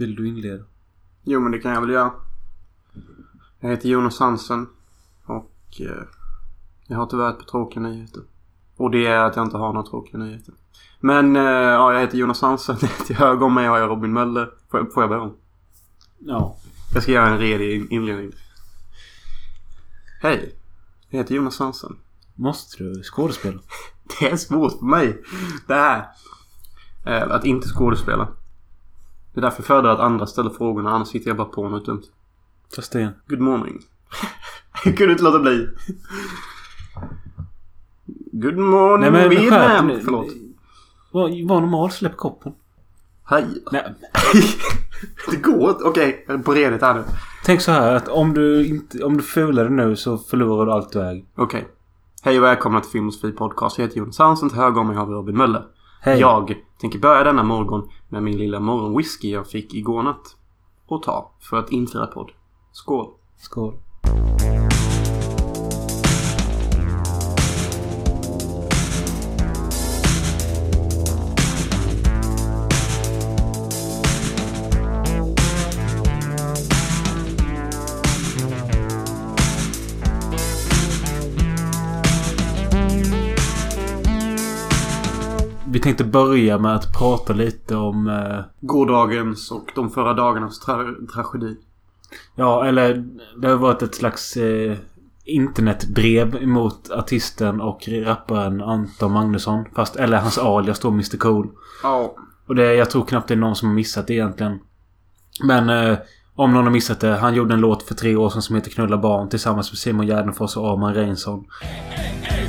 Vill du inleda? Jo, men det kan jag väl göra. Jag heter Jonas Hansen. Och eh, jag har tyvärr ett par tråkiga nyheter. Och det är att jag inte har några tråkiga nyheter. Men eh, ja, jag heter Jonas Hansen. Till höger om mig har jag Robin Möller. Får jag, får jag börja om? Ja. Jag ska göra en redig inledning. Hej. Jag heter Jonas Hansen. Måste du skådespela? Det är svårt för mig. Det här. Eh, att inte skådespela. Det är därför jag föredrar att andra ställer frågorna. Annars sitter jag bara på något dumt. Testa igen. Good morning. jag kunde inte låta bli. Good morning Nej men Vietnam. nu. Förlåt. Var, var normal, släpp koppen. Hej. Nej. det går inte. Okej, är på redigt här nu. Tänk så här att om du inte... Om du fular dig nu så förlorar du allt du äger. Okej. Hej och välkomna till Filmens Fri Podcast. Jag heter Jonas Hansen. Till höger om mig har vi Robin Möller. Hej. Jag tänker börja denna morgon med min lilla morgonwhisky jag fick igår natt. Och ta för att infira podd. Skål. Skål. Vi tänkte börja med att prata lite om... Eh, Gårdagens och de förra dagarnas tra- tragedi. ja, eller det har varit ett slags eh, internetbrev mot artisten och rapparen Anton Magnusson. Fast, eller hans alias då, Mr Cool. Ja. Och det, jag tror knappt det är någon som har missat det egentligen. Men eh, om någon har missat det. Han gjorde en låt för tre år sedan som heter Knulla barn tillsammans med Simon Gärdenfors och Arman Reinsson. Vem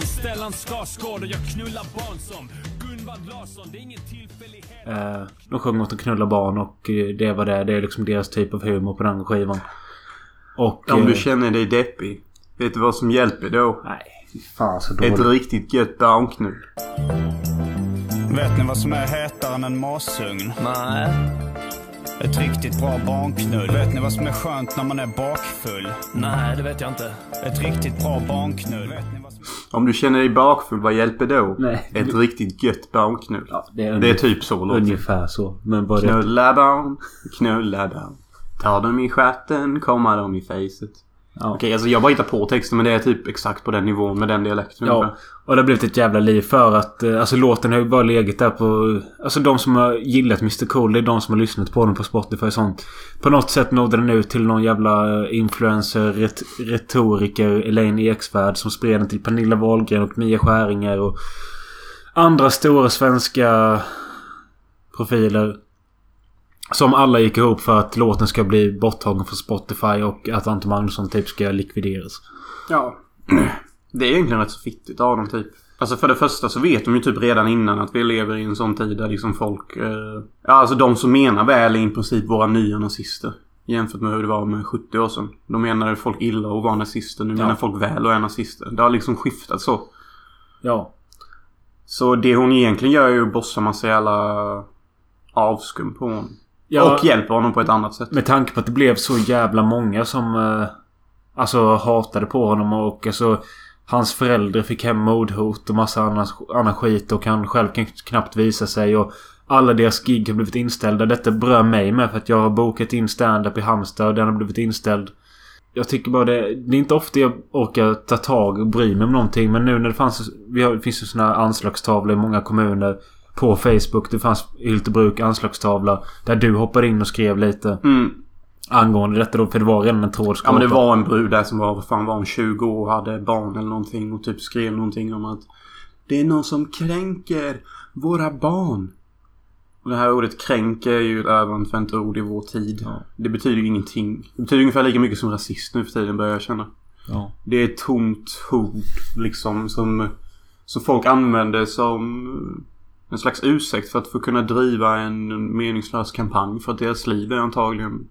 som Stellan Skarsgård och jag knullar barn som Gunvald Larsson. Det är ingen tillfällighet. Eh, de sjunger åt att knulla barn och eh, det var det. Det är liksom deras typ av humor på den skivan. Och... Om eh, du känner dig deppig. Vet du vad som hjälper då? Nej, fan så Ett dåligt. riktigt gött barnknull. Vet ni vad som är hetare än en masugn? Nej. Ett riktigt bra barnknull. Vet ni vad som är skönt när man är bakfull? Nej, det vet jag inte. Ett riktigt bra barnknull. Om du känner dig bakfull, vad hjälper då? Nej. Ett riktigt gött barnknull. Ja, det är, Det är typ så låter ungefär så. Men bara. Knulla barn, knulla barn. Ta dem i stjärten, komma dem i facet. Ja. Okej, alltså jag bara hittar på texten men det är typ exakt på den nivån med den dialekten Ja, ungefär. och det har blivit ett jävla liv för att... eh, Alltså låten har ju bara legat där på... Alltså de som har gillat Mr Cool, det är de som har lyssnat på den på Spotify och sånt. På något sätt nådde den ut till någon jävla eh, influencer, ret retoriker, Elaine Eksvärd som spred den till Pernilla Wahlgren och Mia Skäringer och... Andra stora svenska profiler. Som alla gick ihop för att låten ska bli borttagen från Spotify och att Anton Magnusson typ ska likvideras. Ja. Det är egentligen rätt så fittigt av dem typ. Alltså för det första så vet de ju typ redan innan att vi lever i en sån tid där liksom folk... Eh, ja alltså de som menar väl är i princip våra nya nazister. Jämfört med hur det var med 70 år sedan. Då menade folk illa och var nazister. Nu Ja. menar folk väl och är nazister. Det har liksom skiftat så. Ja. Så det hon egentligen gör är ju att bossa massa jävla avskum på honom. Ja. Och hjälper honom på ett annat sätt. Med tanke på att det blev så jävla många som... Eh, alltså hatade på honom och alltså... Hans föräldrar fick hem mordhot och massa annan, annan skit och han själv kan knappt visa sig och... Alla deras gig har blivit inställda. Detta berör mig med för att jag har bokat in stand-up i Halmstad och den har blivit inställd. Jag tycker bara det... Det är inte ofta jag orkar ta tag och bry mig om någonting men nu när det fanns... Vi har, det finns ju såna här anslagstavlor i många kommuner. På Facebook. Det fanns Hyltebruk anslagstavla. Där du hoppade in och skrev lite. Mm. Angående detta då, för det var redan en tråd Ja men det var en brud där som var, vad fan var hon, 20 år och hade barn eller någonting och typ skrev någonting om att Det är någon som kränker våra barn. Och det här ordet kränker är ju ett överanvänt ord i vår tid. Ja. Det betyder ju ingenting. Det betyder ungefär lika mycket som rasist nu för tiden börjar jag känna. Ja. Det är ett tomt ord liksom som, som folk använder som en slags ursäkt för att få kunna driva en meningslös kampanj för att deras liv är antagligen...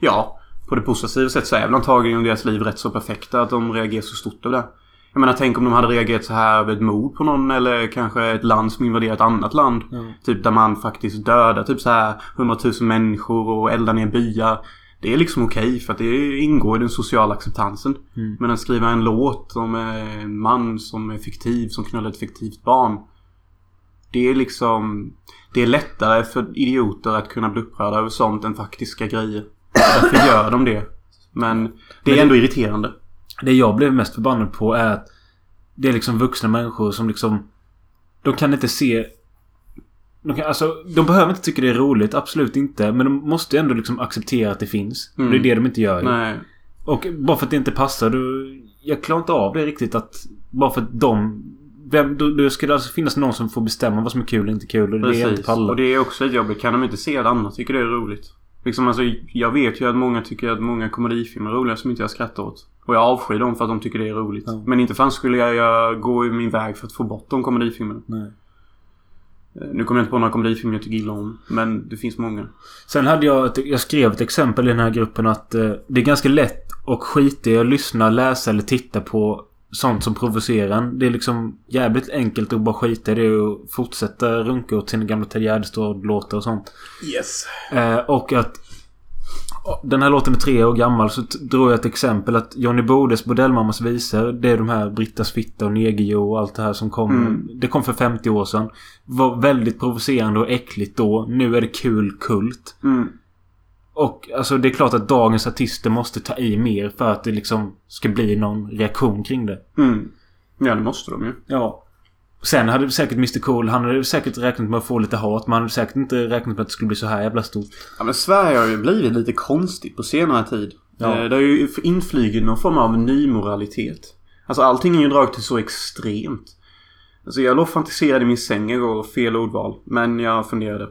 Ja, på det positiva sättet så är väl antagligen deras liv rätt så perfekta att de reagerar så stort av det. Jag menar tänk om de hade reagerat så här över ett mord på någon eller kanske ett land som invaderar ett annat land. Typ där man faktiskt dödar typ så här hundratusen människor och eldar ner byar. Det är liksom okej för att det ingår i den sociala acceptansen. Men att skriva en låt om en man som är fiktiv, som knullar ett fiktivt barn. Det är liksom... Det är lättare för idioter att kunna bli upprörda över sånt än faktiska grejer. Därför gör de det. Men det är det- ändå irriterande. Det jag blev mest förbannad på är att det är liksom vuxna människor som liksom... De kan inte se... De, kan, alltså, de behöver inte tycka det är roligt, absolut inte. Men de måste ändå liksom acceptera att det finns. Mm. Det är det de inte gör. Nej. Och bara för att det inte passar, då... Jag klarar inte av det riktigt att... Bara för att de... Vem, då, då ska det alltså finnas någon som får bestämma vad som är kul och inte kul. Och det är inte Precis. pallar. Och det är också jobbigt. Kan de inte se att andra tycker det är roligt? Liksom alltså, jag vet ju att många tycker att många komedifilmer är roliga som inte jag skrattar åt. Och jag avskyr dem för att de tycker det är roligt. Ja. Men inte fan skulle jag, jag gå i min väg för att få bort de komedifilmerna. Nej. Eh, Nu kommer jag inte på några komedifilmer jag tycker illa om. Men det finns många. Sen hade jag... Ett, jag skrev ett exempel i den här gruppen att eh, det är ganska lätt och skita att lyssna, läsa eller titta på sånt som provocerar en. Det är liksom jävligt enkelt att bara skita i det och fortsätta runka åt sina gamla Ted Gärdestad-låtar och sånt. Yes. Eh, och att... Den här låten är tre år gammal så drog jag ett exempel att Johnny Bodes Bordellmammas visor Det är de här Brittas fitta och Negerjo och allt det här som kom Mm. Det kom för 50 år sedan Var väldigt provocerande och äckligt då Nu är det kul kult Mm. Och alltså det är klart att dagens artister måste ta i mer för att det liksom ska bli någon reaktion kring det. Mm. Ja, det måste de ju. Ja. Sen hade säkert Mr Cool, han hade säkert räknat med att få lite hat. Men han hade säkert inte räknat med att det skulle bli så här jävla stort. Ja, men Sverige har ju blivit lite konstigt på senare tid. Ja. Eh, Det har ju influgit någon form av nymoralitet. Alltså allting är ju draget till så extremt. Alltså jag låg fantiserade i min säng igår, fel ordval. Men jag funderade.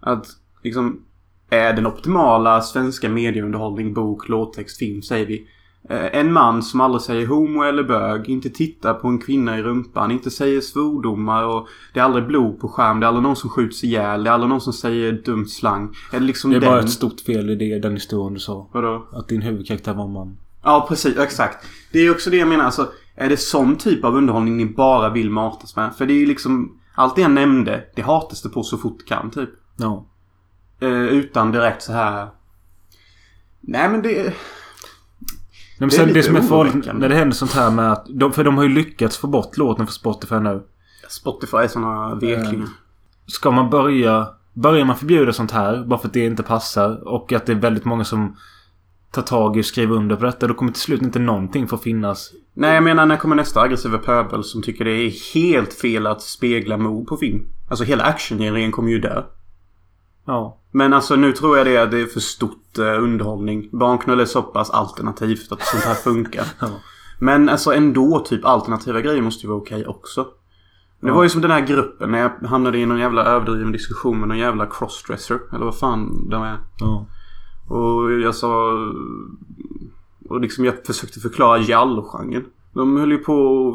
Att liksom är den optimala svenska medieunderhållning, bok, låttext, film säger vi. Eh, En man som aldrig säger homo eller bög, inte tittar på en kvinna i rumpan, inte säger svordomar och det är aldrig blod på skärm, det är aldrig någon som skjuts ihjäl, det är aldrig någon som säger dumt slang. Är det liksom Det är den... bara ett stort fel i det, den historien du sa. Vadå? Att din huvudkaraktär var en man. Ja, precis. Exakt. Det är också det jag menar. Alltså, är det sån typ av underhållning ni bara vill matas med? För det är ju liksom... Allt det jag nämnde, det hatas det på så fort det kan, typ. Ja. Eh, utan direkt så här... Nej, men det... Nej, Det är sen det, som är farligt när det händer sånt här med att... De, för de har ju lyckats få bort låten från Spotify nu. Spotify är såna veklingar. Ska man börja... Börjar man förbjuda sånt här bara för att det inte passar och att det är väldigt många som tar tag i och skriver under på detta. Då kommer till slut inte någonting få finnas. Nej, jag menar när kommer nästa aggressiva pöbel som tycker det är helt fel att spegla mord på film? Alltså hela actiongenren kommer ju dö. Ja. Men alltså nu tror jag det är, det är för stort eh, underhållning. Barnknull är så pass alternativt att sånt här funkar. Ja. Men alltså ändå, typ alternativa grejer måste ju vara okej också. Det Ja. var ju som den här gruppen när jag hamnade i någon jävla överdriven diskussion med någon jävla crossdresser. Eller vad fan de är. Ja. Och jag sa... Och liksom jag försökte förklara giallo-genren. De höll ju på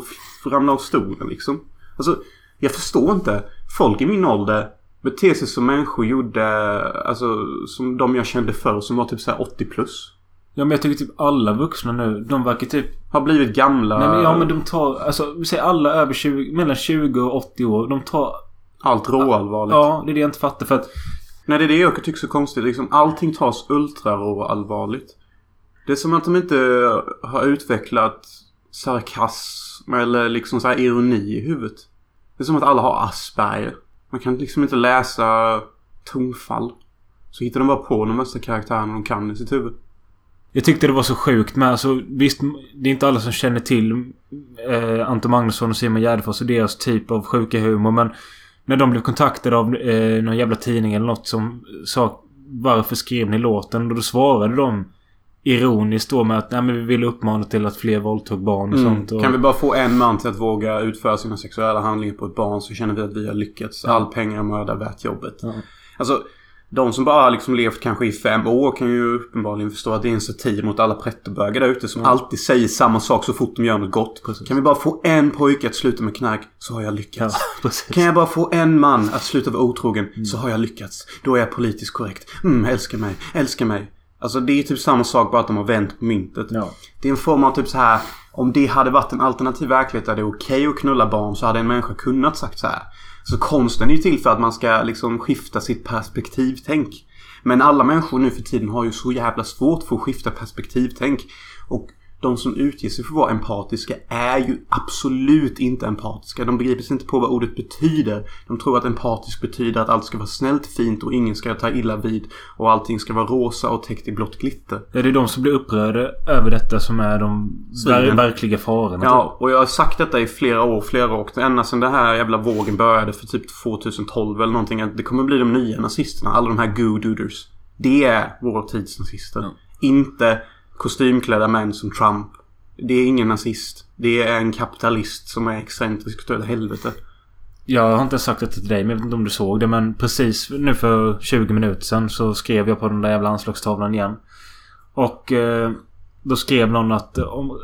att ramla av stolen liksom. Alltså, jag förstår inte. Folk i min ålder beter sig som människor gjorde, alltså som de jag kände förr som var typ såhär 80 plus. Ja men jag tycker typ alla vuxna nu, de verkar typ... Har blivit gamla. Nej men ja men de tar... Alltså vi säger alla över 20... Mellan 20 och 80 år. De tar... Allt råallvarligt. Ja, det är det jag inte fattar för att... Nej, det är det jag tycker är så konstigt. Liksom, allting tas ultra allvarligt. Det är som att de inte har utvecklat sarkasm eller liksom så här ironi i huvudet. Det är som att alla har Asperger. Man kan liksom inte läsa tonfall. Så hittar de bara på de bästa karaktärerna de kan i sitt huvud. Jag tyckte det var så sjukt med alltså visst det är inte alla som känner till eh, Anton Magnusson och Simon Gärdenfors och deras typ av sjuka humor men När de blev kontaktade av eh, någon jävla tidning eller något som sa Varför skrev ni låten? Och då svarade de Ironiskt då med att nej men vi vill uppmana till att fler våldtog barn och sånt. Och, Mm. Kan vi bara få en man till att våga utföra sina sexuella handlingar på ett barn så känner vi att vi har lyckats. All pengar och möda värt jobbet. Ja. Alltså, de som bara har liksom levt kanske i fem år kan ju uppenbarligen förstå att det är en satir mot alla pretto-bögar där ute som alltid säger samma sak så fort de gör något gott. Precis. Kan vi bara få en pojke att sluta med knark så har jag Ja, lyckats. precis. Kan jag bara få en man att sluta vara otrogen så har jag lyckats. Då är jag politiskt korrekt. Mm, älska mig, älska mig. Alltså det är typ samma sak bara att de har vänt på myntet. Ja. Det är en form av typ så här Om det hade varit en alternativ verklighet där det är okej att knulla barn så hade en människa kunnat sagt så här. Så konsten är ju till för att man ska liksom skifta sitt perspektivtänk. Men alla människor nu för tiden har ju så jävla svårt för att skifta perspektivtänk. Och de som utger sig för att vara empatiska är ju absolut inte empatiska. De begriper sig inte på vad ordet betyder. De tror att empatisk betyder att allt ska vara snällt, fint och ingen ska ta illa vid. Och allting ska vara rosa och täckt i blått glitter. Ja, det är de som blir upprörda över detta som är de Svinen. verkliga farorna. Ja, och jag har sagt detta i flera år, flera år. Ända sedan den här jävla vågen började för typ 2012 eller någonting. Att det kommer bli de nya nazisterna. Alla de här goo-dooders. Det är vår tids nazister. Ja. Inte kostymklädda män som Trump. Det är ingen nazist. Det är en kapitalist som är excentrisk utav helvete. Jag har inte sagt det till dig, men jag vet inte om du såg det. Men precis nu för 20 minuter sedan så skrev jag på den där jävla anslagstavlan igen. Och eh, då skrev någon att eh, om...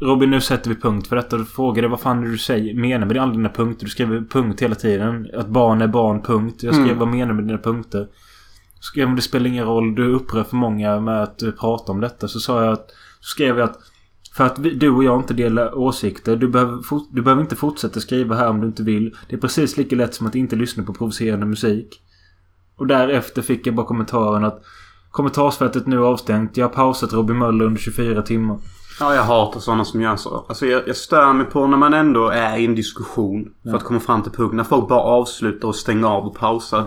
Robin, nu sätter vi punkt för detta. Då frågade vad fan är du säger, menar med alla dina punkter. Du skriver punkt hela tiden. Att barn är barn, punkt. Jag skrev Mm. vad menar du med dina punkter. Skrev om det spelar ingen roll, du upprör för många med att du pratar om detta. Så sa jag att... Så skrev jag att... För att vi, du och jag inte delar åsikter. Du behöver, du behöver inte fortsätta skriva här om du inte vill. Det är precis lika lätt som att inte lyssna på provocerande musik. Och därefter fick jag bara kommentaren att Kommentarsfältet nu avstängt. Jag har pausat Robin Möller under 24 timmar. Ja, jag hatar sådana som gör så. Alltså jag, jag stör mig på när man ändå är i en diskussion. För att komma fram till punkten. När folk bara avslutar och stänger av och pausar.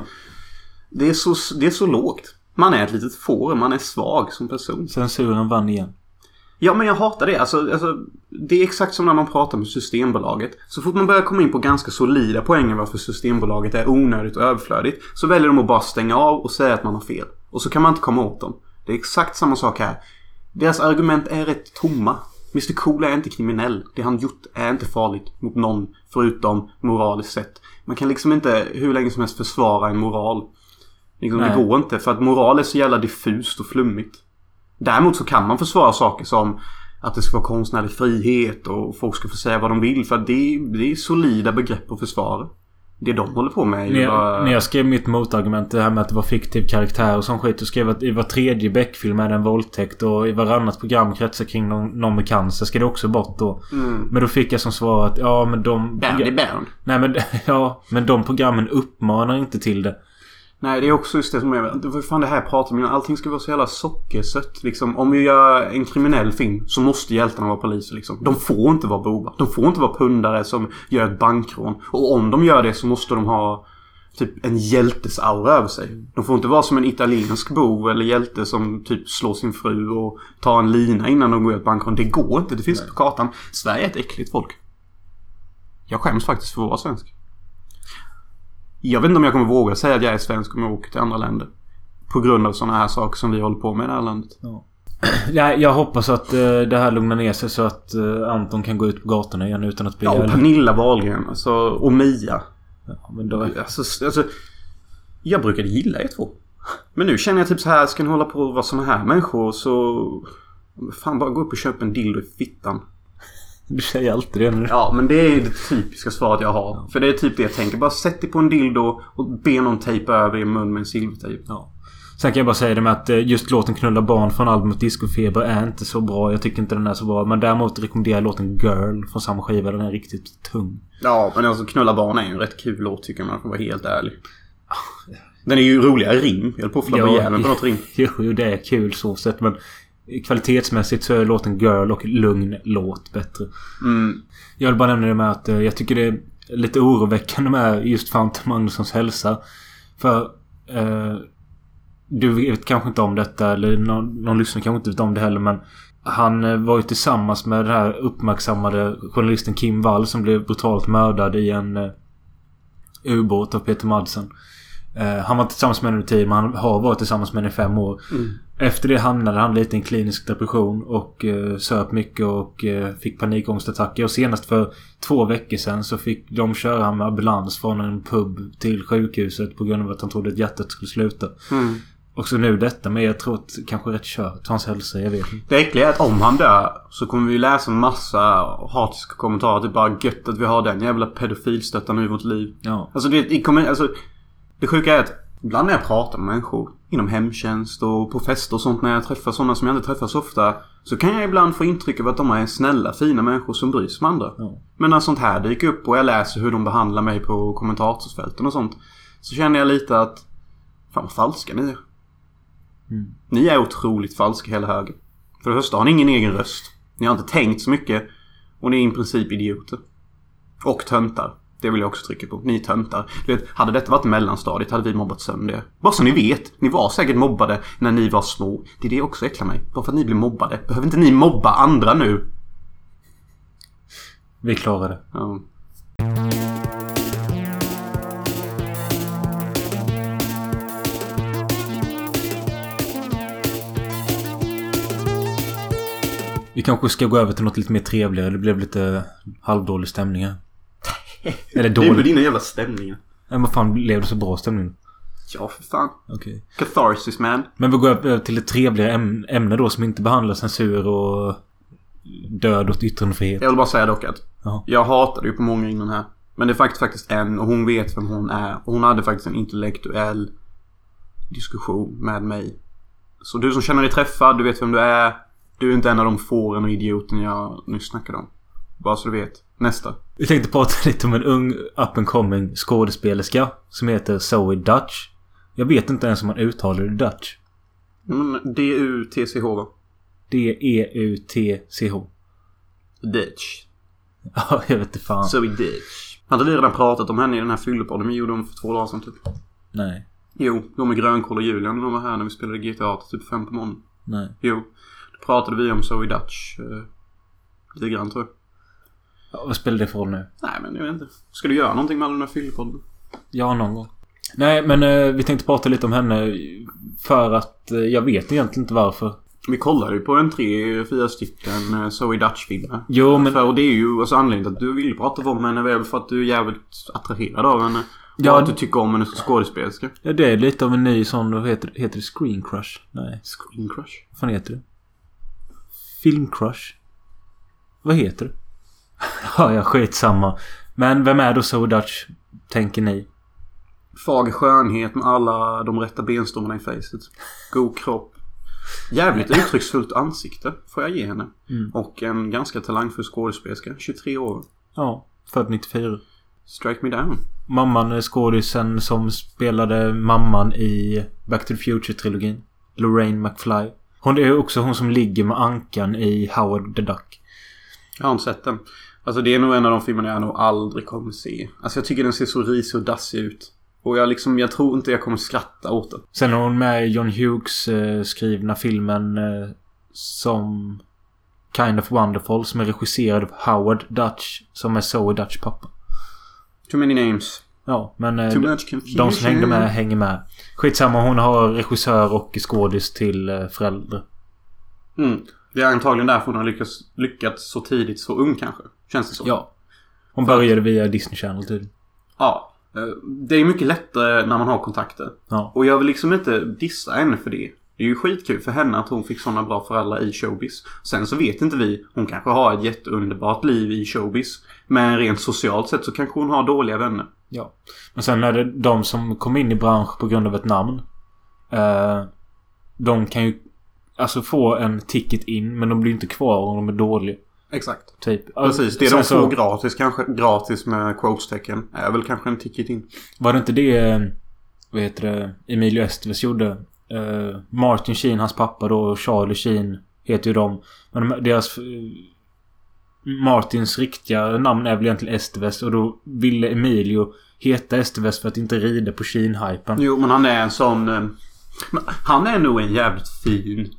Det är så, det är så lågt. Man är ett litet får. Man är svag som person. Censuren vann igen. Ja, men jag hatar det. Alltså, alltså, det är exakt som när man pratar med Systembolaget. Så fort man börjar komma in på ganska solida poänger varför Systembolaget är onödigt och överflödigt. Så väljer de att bara stänga av och säga att man har fel. Och så kan man inte komma åt dem. Det är exakt samma sak här. Deras argument är rätt tomma. Mr Cool är inte kriminell. Det han gjort är inte farligt mot någon förutom moraliskt sett. Man kan liksom inte hur länge som helst försvara en moral. Liksom, det går inte. För att moral är så jävla diffust och flummigt. Däremot så kan man försvara saker som att det ska vara konstnärlig frihet och folk ska få säga vad de vill. För det är, det är solida begrepp att försvara. Det de håller på med är ju bara... när jag skrev mitt motargument det här med att det var fiktiv karaktär och sån skit. Och skrev att i var tredje Beck-film är det en våldtäkt och i varannat program kretsar kring någon, någon med cancer. Ska det också bort då? Mm. Men då fick jag som svar att ja men de... Bound är bound. Nej men ja, men de programmen uppmanar inte till det. Nej, det är också just det som är... Var fan det här jag pratade om. Allting ska vara så jävla sockersött. Liksom, om vi gör en kriminell film så måste hjältarna vara poliser. Liksom. De får inte vara bovar. De får inte vara pundare som gör ett bankrån. Och om de gör det så måste de ha typ en hjältes aura över sig. De får inte vara som en italiensk bov eller hjälte som typ slår sin fru och tar en lina innan de går ut bankrån. Det går inte. Det finns inte på kartan. Sverige är ett äckligt folk. Jag skäms faktiskt för att vara svensk. Jag vet inte om jag kommer våga säga att jag är svensk om jag åker till andra länder. På grund av sådana här saker som vi håller på med i det här landet. Nej, jag hoppas att eh, det här lugnar ner sig så att eh, Anton kan gå ut på gatorna igen utan att bli Ja, och. Pernilla Wahlgren alltså, och Mia. Ja, men då, Alltså, alltså, jag brukade gilla er två. Men nu känner jag typ så här, ska ni hålla på och vara såna här människor så... Fan, bara gå upp och köp en dildo i fittan. Du säger alltid det nu. Ja, men det är det typiska svaret jag har. För det är typ det jag tänker. Bara sätt dig på en dildo och be någon tejpa över din mun med en silvertejp. Ja. Sen kan jag bara säga det med att eh, just låten Knulla barn från albumet Discofeber är inte så bra. Jag tycker inte den är så bra. Men däremot rekommenderar jag låten Girl från samma skiva. Den är riktigt tung. Ja, men alltså Knulla barn är ju en rätt kul låt tycker jag, jag får vara helt ärlig. Den är ju roligare rim. Jag höll på att flabba ihjäl mig på något rim. Jo, jo, det är kul så sett. Men kvalitetsmässigt så är låten Girl och Lugn låt bättre. Mm. Jag vill bara nämna det med att eh, jag tycker det är lite oroväckande med just Fantan Magnussons hälsa. För... Eh, du vet kanske inte om detta eller någon, någon lyssnare kanske inte vet om det heller men... Han eh, var ju tillsammans med den här uppmärksammade journalisten Kim Wall som blev brutalt mördad i en eh, ubåt av Peter Madsen. Eh, han var tillsammans med henne under tid men han har varit tillsammans med henne i fem år. Mm. Efter det hamnade han lite i en klinisk depression och eh, söp mycket och eh, fick panikångestattacker. Och senast för två veckor sedan så fick de köra han med ambulans från en pub till sjukhuset på grund av att han trodde att hjärtat skulle sluta. Mm. Och så nu detta men jag tror att kanske rätt kört hans hälsa. Jag vet inte. Det äckliga är att om han dör så kommer vi läsa en massa hatiska kommentarer. Typ bara gött att vi har den jävla pedofilstöttaren i vårt liv. Ja. Alltså det, det kommer... Alltså, det sjuka är att ibland när jag pratar med människor. Inom hemtjänst och på fester och sånt när jag träffar sådana som jag inte träffar så ofta. Så kan jag ibland få intryck av att de är snälla, fina människor som bryr sig om andra. Ja. Men när sånt här dyker upp och jag läser hur de behandlar mig på kommentatorsfälten och sånt. Så känner jag lite att... Fan vad falska ni är. Ni är otroligt falska hela högen. För det första har ni ingen egen röst. Ni har inte tänkt så mycket. Och ni är i princip idioter. Och töntar. Det vill jag också trycka på. Ni är töntar. Du vet, hade detta varit mellanstadiet hade vi mobbat sönder er. Bara så ni vet. Ni var säkert mobbade när ni var små. Det är det jag också äcklar mig. Bara för att ni blir mobbade. Behöver inte ni mobba andra nu? Vi klarar det. Ja. Vi kanske ska gå över till något lite mer trevligare. Det blev lite halvdålig stämning här. Eller Det är dina jävla stämningar. Men fan blev det så bra stämning? Ja, för fan. Okej. Catharsis man. Men vi går över till ett trevligare äm- ämne då som inte behandlar censur och död och yttrandefrihet. Jag vill bara säga dock att Ja. jag hatade ju på många innan här. Men det är faktiskt, faktiskt en och hon vet vem hon är. Och hon hade faktiskt en intellektuell diskussion med mig. Så du som känner dig träffad, du vet vem du är. Du är inte en av de fåren och idioten jag nyss snackade om. Bara så du vet. Nästa. Vi tänkte prata lite om en ung up and coming skådespelerska som heter Zoe Dutch. Jag vet inte ens om man uttalar det Dutch. Men D-U-T-C-H va? E D-E-U-T-C-H. Ditch. Ja, jag vet inte fan. Zoe Ditch. Hade vi redan pratat om henne i den här fyllepodden vi gjorde om för två dagar sedan typ? Nej. Jo, de med grönkål och Julian. De var här när vi spelade GTA till typ fem på morgonen. Nej. Jo. Då pratade vi om Zoe Dutch. Eh, lite grann tror jag. Ja, vad spelar det för roll nu? Nej men jag vet inte. Ska du göra någonting med all den här fyllepodden? Ja, någon gång. Nej, men eh, vi tänkte prata lite om henne för att eh, jag vet egentligen inte varför. Vi kollade ju på en tre, fyra stycken eh, Zoe Dutch-filmer. Jo, men... För, och det är ju alltså anledningen till att du vill prata om henne väl för att du är jävligt attraherad av henne. Ja, och att du tycker om henne som skådespelerska. Ja, det är lite av en ny sån, vad heter, heter det? Screen crush? Nej. Screen crush. Vad fan heter det? Film crush? Vad heter det? ja, ja, skitsamma. Men vem är då So Dutch? Tänker ni? Fager skönhet med alla de rätta benstommarna i facet. God kropp. Jävligt uttrycksfullt ansikte får jag ge henne. Mm. Och en ganska talangfull skådespelerska. 23 år. Ja, född 94. Strike me down. Mamman är skådisen som spelade mamman i Back to the Future-trilogin. Lorraine McFly. Hon är också hon som ligger med ankan i Howard the Duck. Jag har inte sett den. Alltså det är nog en av de filmerna jag nog aldrig kommer se. Alltså jag tycker den ser så risig och dassig ut. Och jag liksom, jag tror inte jag kommer skratta åt den. Sen är hon med i John Hughes eh, skrivna filmen eh, som Kind of Wonderful som är regisserad av Howard Dutch som är Zoe Dutch pappa. Too many names. Ja, men eh, Too much confusion. de som hängde med hänger med. Skitsamma, hon har regissör och skådis till eh, föräldrar. Mm. Det är antagligen därför hon har lyckats, lyckats så tidigt, så ung kanske. Känns det så? Ja. Hon började via Disney Channel tydligen. Ja. Eh, Det är mycket lättare när man har kontakter. Ja. Och jag vill liksom inte dissa henne för det. Det är ju skitkul för henne att hon fick sådana bra föräldrar i showbiz. Sen så vet inte vi. Hon kanske har ett jätteunderbart liv i showbiz. Men rent socialt sett så kanske hon har dåliga vänner. Ja. Men sen är det de som kom in i bransch på grund av ett namn. Eh, de kan ju alltså få en ticket in men de blir inte kvar om de är dåliga. Exakt. Typ. Precis. Det Sen de så- får gratis kanske. Gratis med quotestecken. Är väl kanske en ticket in. Var det inte det... Vad heter det? Emilio Estevez gjorde? Eh, Martin Sheen, hans pappa då, och Charlie Sheen heter ju de. Men de, deras... eh, Martins riktiga namn är väl egentligen Estevez och då ville Emilio heta Estevez för att inte rida på Sheen-hypen. Jo, men han är en sån... men Han är nog en jävligt fin...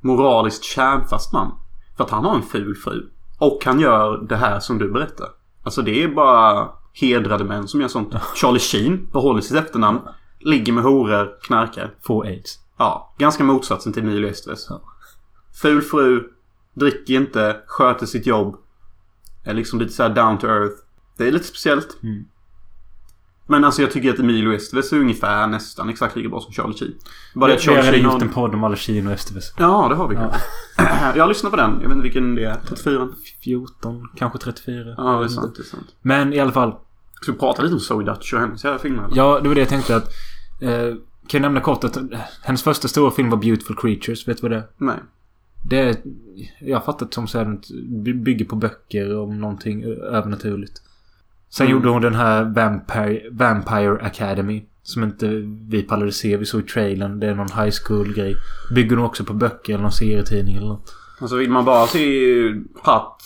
Moraliskt kärnfast man. För att han har en ful fru. Och han gör det här som du berättar. Alltså det är bara hedrade män som gör sånt. Charlie Sheen behåller sitt efternamn. Ligger med horor, knarkar. Få aids. Ja, ganska motsatsen till Emilio Estevez. Ful fru, dricker inte, sköter sitt jobb. Är liksom lite såhär down to earth. Det är lite speciellt. Mm. Men alltså jag tycker att Emilio Estevez är ungefär nästan exakt lika bra som Charlie Sheen. Bara har Charlie redan Sheen gjort en podd om alla Sheen och Estevez. Ja, det har vi kanske. Jag har lyssnat på den. Jag vet inte vilken det är. 34? 14, kanske 34. Ja, det är sant. Det är sant. Men i alla fall. Ska vi prata lite om Zoe Dutch och hennes jävla filmer? eller? Ja, det var det jag tänkte att... Eh, kan jag nämna kort att hennes första stora film var Beautiful Creatures. Vet du vad det är? Nej. Det är... Jag har fattat som så här, bygger på böcker om någonting övernaturligt. Sen Mm. gjorde hon den här Vampire, Vampire Academy. Som inte vi pallade se. Vi såg trailern. Det är någon high school grej. Bygger hon också på böcker eller någon serietidning eller något. Alltså vill man bara se hot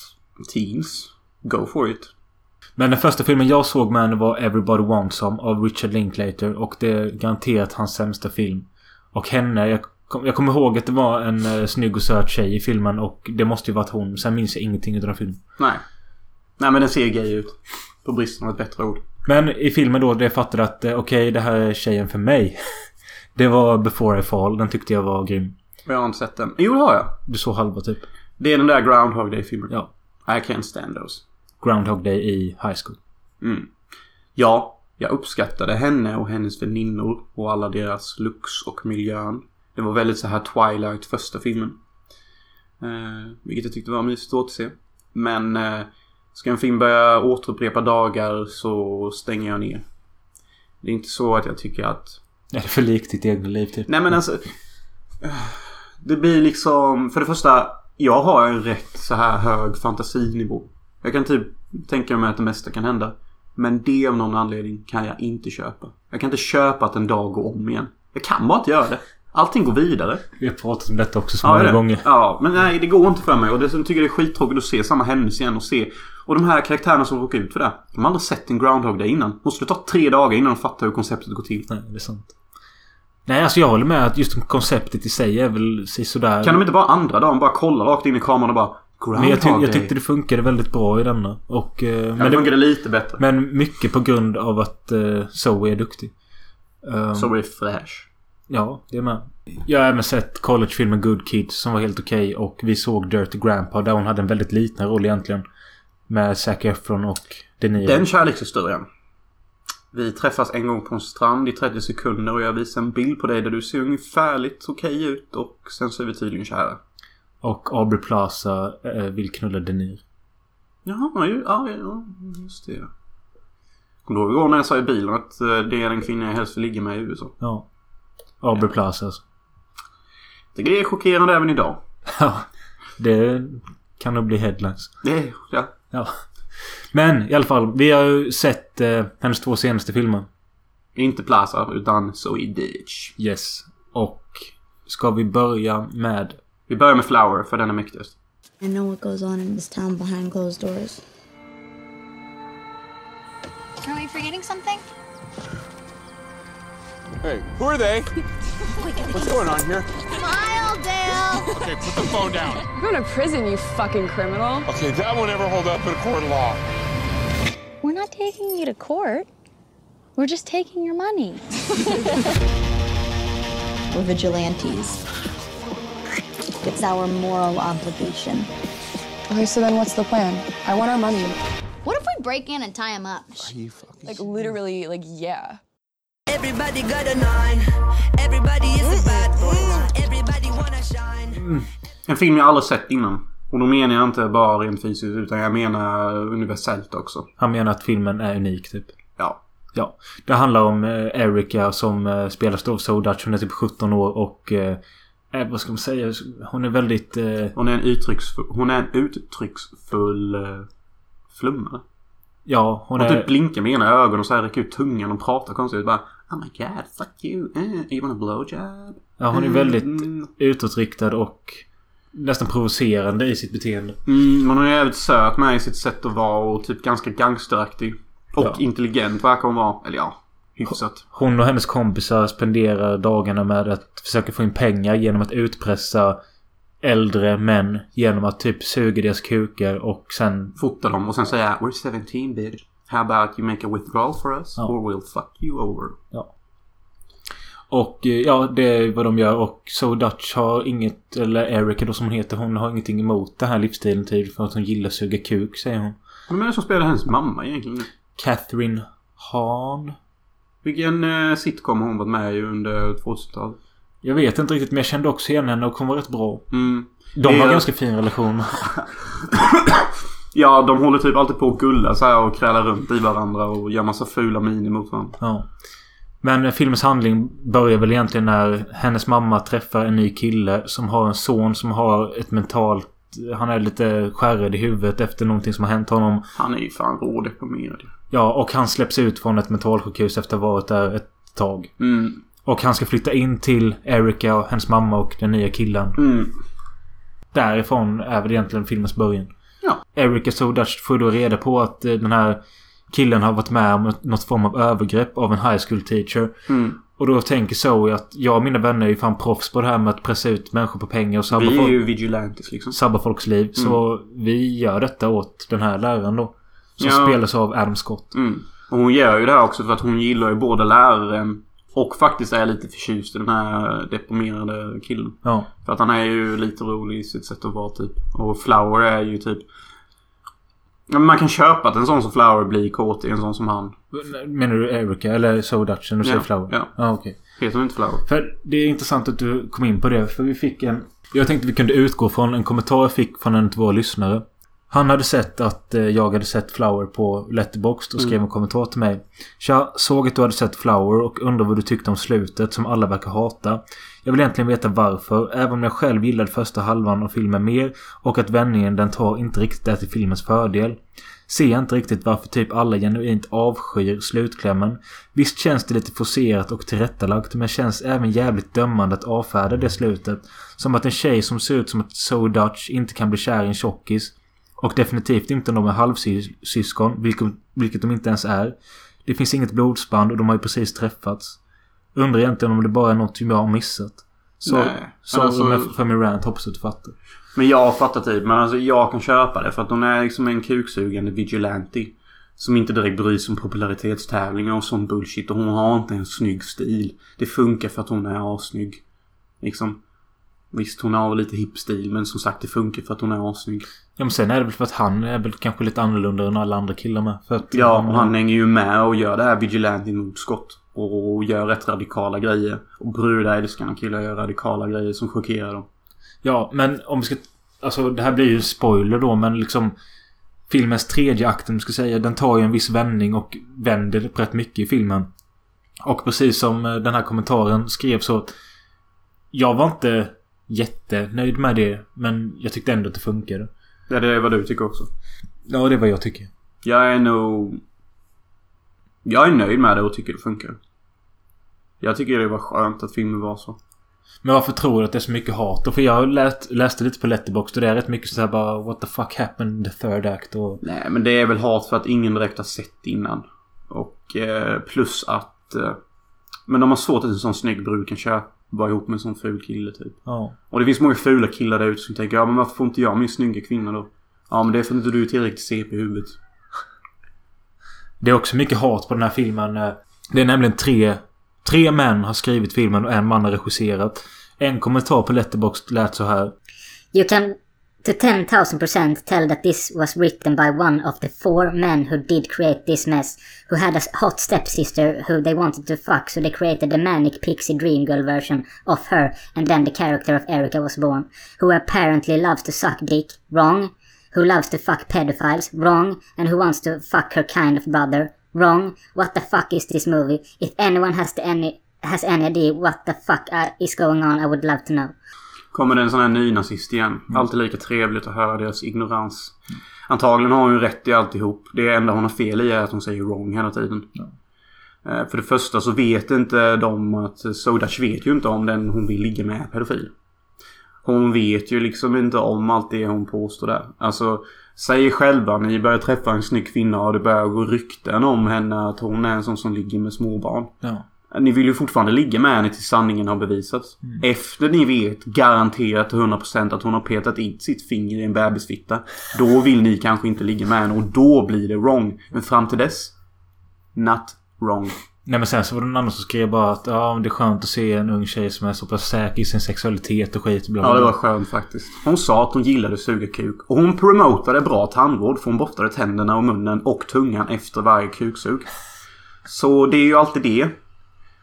teens. Go for it. Men den första filmen jag såg med henne var Everybody Wants Some av Richard Linklater. Och det är garanterat hans sämsta film. Och henne, jag, kom, jag kommer ihåg att det var en uh, snygg och söt tjej i filmen. Och det måste ju varit hon. Sen minns jag ingenting av den filmen. Nej. Nej men den ser gay ut. På bristen av ett bättre ord. Men i filmen då, det fattade att eh, okej, det här är tjejen för mig. det var Before I Fall. Den tyckte jag var grym. Jag har inte sett den. Jo det har jag. Du såg halva typ. Det är den där Groundhog Day-filmen. Ja. I can't stand those. Groundhog Day i high school. Mm. Ja, jag uppskattade henne och hennes väninnor och alla deras looks och miljön. Det var väldigt så här Twilight första filmen. Eh, vilket jag tyckte var mysigt att återse. Men eh, ska en film börja återupprepa dagar så stänger jag ner. Det är inte så att jag tycker att... Är det för likt ditt egna liv typ? Nej men alltså... Det blir liksom... För det första, jag har en rätt så här hög fantasinivå. Jag kan typ tänka mig att det mesta kan hända. Men det av någon anledning kan jag inte köpa. Jag kan inte köpa att en dag går om igen. Jag kan bara inte göra det. Allting går vidare. Vi har pratat om detta också så Ja, många det. gånger. ja, men nej det går inte för mig. Och dessutom tycker jag det är skittråkigt att se samma händelse igen och se. Och de här karaktärerna som råkar ut för det. De har aldrig sett en Groundhog Day innan. Måste det ta tre dagar innan de fattar hur konceptet går till. Nej, det är sant. Nej, alltså jag håller med att just konceptet i sig är väl sådär... Kan de inte bara andra dagen bara kolla rakt in i kameran och bara Groundhog Men jag, ty- jag tyckte det funkade väldigt bra i denna. Och... eh, Ja, men, det det, funkade lite bättre. men mycket på grund av att uh, Zoe är duktig. Um, Så är Flash. Ja, det är med. Jag har även sett collegefilmen Good Kids som var helt okej. och vi såg Dirty Grandpa där hon hade en väldigt liten roll egentligen. Med Zac Efron och De Niro. Den kärlekshistorien. Vi träffas en gång på en strand i 30 sekunder och jag visar en bild på dig där du ser ungefärligt okej ut och sen så är vi tydligen kära. Och Aubrey Plaza eh, vill knulla De Niro. Jaha, ju, ja, ja, just det. Kommer du ihåg igår när jag sa i bilen att eh, det är den kvinna jag helst vill ligga med i USA? Ja. Aubrey Plaza alltså. Det är chockerande även idag. Ja. Det kan nog bli headlines. Det ja. Ja. Men i alla fall. Vi har ju sett eh, hennes två senaste filmer. Inte Plaza utan Zoe Ditch. Yes. Och ska vi börja med... Vi börjar med Flower för den är mäktigast. I know what goes on in this town behind closed doors. Are we forgetting something? Hey, who are they? What's going on here? Smile, Dale! Okay, put the phone down. You're going to prison, you fucking criminal. Okay, that will never hold up in a court of law. We're not taking you to court. We're just taking your money. We're vigilantes. It's our moral obligation. Okay, so then what's the plan? I want our money. What if we break in and tie him up? Are you fucking Like, literally, like, yeah. Everybody got a nine. Everybody is a bad boy. Everybody wanna shine. En film jag aldrig sett innan. Och då menar jag inte bara rent fysiskt utan jag menar universellt också. Han menar att filmen är unik typ. Ja. Ja. Det handlar om eh, Erika som eh, spelas av Dutch. Hon är typ 17 år och... Eh, eh, vad ska man säga? Hon är väldigt... Eh, Hon är en uttrycksfull, hon är en uttrycksfull uh, flummare. ja, hon Hon är... typ blinkar med ena ögonen och så här räcker ut tungan och pratar konstigt. Bara Oh my god, fuck you. Uh, you want a blowjob? Ja, hon är väldigt Mm. utåtriktad och nästan provocerande i sitt beteende. Mm, men hon är jävligt söt med i sitt sätt att vara och typ ganska gangsteraktig. Och Ja. intelligent verkar hon vara. Eller ja, hyfsat. Hon och hennes kompisar spenderar dagarna med att försöka få in pengar genom att utpressa äldre män genom att typ suga deras kukar och sen... Fota dem och sen säga We're 17 bitch. How about you make a withdrawal for us? Ja. Or we'll fuck you over. Ja. Och eh, ja, det är vad de gör och So Dutch har inget, eller Erika då som hon heter, hon har ingenting emot den här livsstilen typ för att hon gillar att suga kuk säger hon. Vem är det som spelar hennes mamma egentligen? Catherine Hahn. Vilken eh, sitcom har hon varit med i under 2000-talet? Jag vet inte riktigt men jag kände också igen henne och hon var rätt bra. Mm. De har är- ganska fin relation. Ja, de håller typ alltid på att gulla så här och kräla runt i varandra och gör massa fula miner mot varandra. Ja. Men filmens handling börjar väl egentligen när hennes mamma träffar en ny kille som har en son som har ett mentalt... Han är lite skärrad i huvudet efter någonting som har hänt honom. Han är ju fan rådeprimerad. Ja, och han släpps ut från ett mentalsjukhus efter att ha varit där ett tag. Mm. Och han ska flytta in till Erika och hennes mamma och den nya killen. Mm. Därifrån är väl egentligen filmens början. Ja. Erika Sodash får då reda på att eh, den här killen har varit med om något form av övergrepp av en high school teacher. Mm. Och då tänker Zoe att jag och mina vänner är ju fan proffs på det här med att pressa ut människor på pengar och sabba, Vi är ju vigilantes liksom. sabba folks liv. Så vi gör detta åt den här läraren då. Som Ja. spelas av Adam Scott. Mm. Och hon gör ju det här också för att hon gillar ju både läraren och faktiskt är lite förtjust i den här deprimerade killen. Ja. För att han är ju lite rolig i sitt sätt att vara typ. Och Flower är ju typ... Man kan köpa att en sån som Flower blir kåt i en sån som han. Menar du Erika eller Sodash när du säger Ja, Flower? ja. ja okej. Heter hon inte Flower? För det är intressant att du kom in på det. För vi fick en... Jag tänkte vi kunde utgå från en kommentar jag fick från en av våra lyssnare. Han hade sett att eh, jag hade sett Flower på Letterboxd och skrev en kommentar till mig. Tja, såg att du hade sett Flower och undrar vad du tyckte om slutet som alla verkar hata. Jag vill egentligen veta varför, även om jag själv gillade första halvan av filmen mer och att vändningen den tar inte riktigt är till filmens fördel. Ser jag inte riktigt varför typ alla genuint avskyr slutklämmen. Visst känns det lite forcerat och tillrättalagt men känns även jävligt dömande att avfärda det slutet. Som att en tjej som ser ut som ett So Dutch inte kan bli kär i en tjockis. Och definitivt inte om de är halvsyskon, vilket, vilket de inte ens är. Det finns inget blodsband och de har ju precis träffats. Undrar egentligen om det bara är något jag har missat. Så, Nej, så alltså- för min rant hoppas att du fattar. Men jag fattar typ. Men alltså jag kan köpa det. För att hon är liksom en kuksugande vigilante. Som inte direkt bryr sig om popularitetstävlingar och sån bullshit. Och hon har inte en snygg stil. Det funkar för att hon är assnygg. Liksom. Visst, hon har lite hipp stil. Men som sagt, det funkar för att hon är assnygg. Ja men sen är det väl för att han är väl kanske lite annorlunda än alla andra killar med. För att Ja, och han hänger ju med och gör det här vigilante mot skott. Och gör rätt radikala grejer. Och brudar älskar när killar gör radikala grejer som chockerar dem. Ja, men om vi ska... Alltså det här blir ju spoiler då men liksom... Filmens tredje akt om ska säga. Den tar ju en viss vändning och vänder rätt mycket i filmen. Och precis som eh, den här kommentaren skrev så... Jag var inte jättenöjd med det. Men jag tyckte ändå att det funkade. Ja, det är vad du tycker också. Ja, det är vad jag tycker. Jag är nog... Jag är nöjd med det och tycker det funkar. Jag tycker det var skönt att filmen var så. Men varför tror du att det är så mycket hat? Och för jag lät, läste lite på Letterboxd och det är rätt mycket såhär bara What the fuck happened in the third act och... Nej, men det är väl hat för att ingen direkt har sett innan. Och eh, plus att... Eh, men de har svårt att en sån snygg brud kan köpa vara ihop med en sån ful kille typ. Ja. Och det finns många fula killar där ute som tänker ja men varför får inte jag min snygga kvinna då? Ja men det är för att inte du är tillräckligt CP i huvudet. Det är också mycket hat på den här filmen. eh, Det är nämligen tre... Tre män har skrivit filmen och en man har regisserat. En kommentar på Letterboxd lät så här. You can to 10,000% tell that this was written by one of the four men who did create this mess, who had a hot stepsister who they wanted to fuck, so they created the manic pixie dream girl version of her, and then the character of Erica was born, who apparently loves to suck dick, wrong, who loves to fuck pedophiles, wrong, and who wants to fuck her kind of brother, wrong. What the fuck is this movie? If anyone has the any has any idea what the fuck uh, is going on, I would love to know. Kommer det en sån här nynazist igen. Alltid lika trevligt att höra deras ignorans. Antagligen har hon ju rätt i alltihop. Det enda hon har fel i är att hon säger wrong hela tiden. Eh, För det första så vet inte de att Sodash vet ju inte om den hon vill ligga med är pedofil. Hon vet ju liksom inte om allt det hon påstår där. Alltså, säg själva ni börjar träffa en snygg kvinna och det börjar gå rykten om henne att hon är en sån som ligger med småbarn. Ja. Ni vill ju fortfarande ligga med henne tills sanningen har bevisats. Efter ni vet garanterat till 100% att hon har petat in sitt finger i en bebisfitta. Då vill ni kanske inte ligga med henne och då blir det wrong. Men fram till dess. Not wrong. Nej men sen så var det någon annan som skrev bara att ja, det är skönt att se en ung tjej som är så pass säker i sin sexualitet och skit. Bla, bla, Ja, det var skönt faktiskt. Hon sa att hon gillade suga kuk. Och hon promotade bra tandvård för hon borstade tänderna och munnen och tungan efter varje kuksug. Så det är ju alltid det.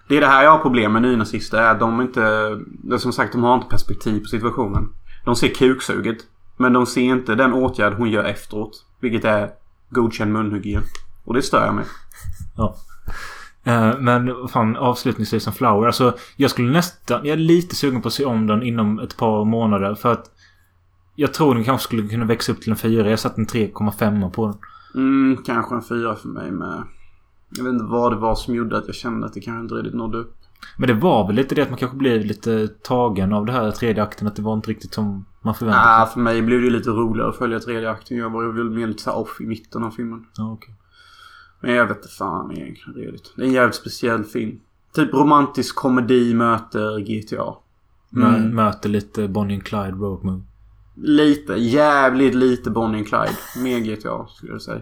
Det är det här jag har problem med nynazister. Är att de inte... Som sagt, de har inte perspektiv på situationen. De ser kuksuget. Men de ser inte den åtgärd hon gör efteråt. Vilket är godkänd munhygien. Och det stör jag mig. Ja. Eh, men fan avslutningsvis som Flower. Alltså jag skulle nästan... Jag är lite sugen på att se om den inom ett par månader. För att... Jag tror den kanske skulle kunna växa upp till en 4. Jag satt en 3,5 på den. Mm, kanske en fyra för mig med. Jag vet inte vad det var som gjorde att jag kände att det kanske inte riktigt nådde upp. Men det var väl lite det att man kanske blev lite tagen av det här tredje akten. Att det var inte riktigt som man förväntade sig. Ah, för mig blev det lite roligare att följa tredje akten. Jag var väl mer lite så off i mitten av filmen. Ja, okej. Men jag vet inte fan egentligen redigt. Det är en jävligt speciell film. Typ romantisk komedi möter GTA. Mö- Möter lite Bonnie and Clyde Road Movie. Lite, jävligt lite Bonnie and Clyde. Mer GTA skulle jag säga.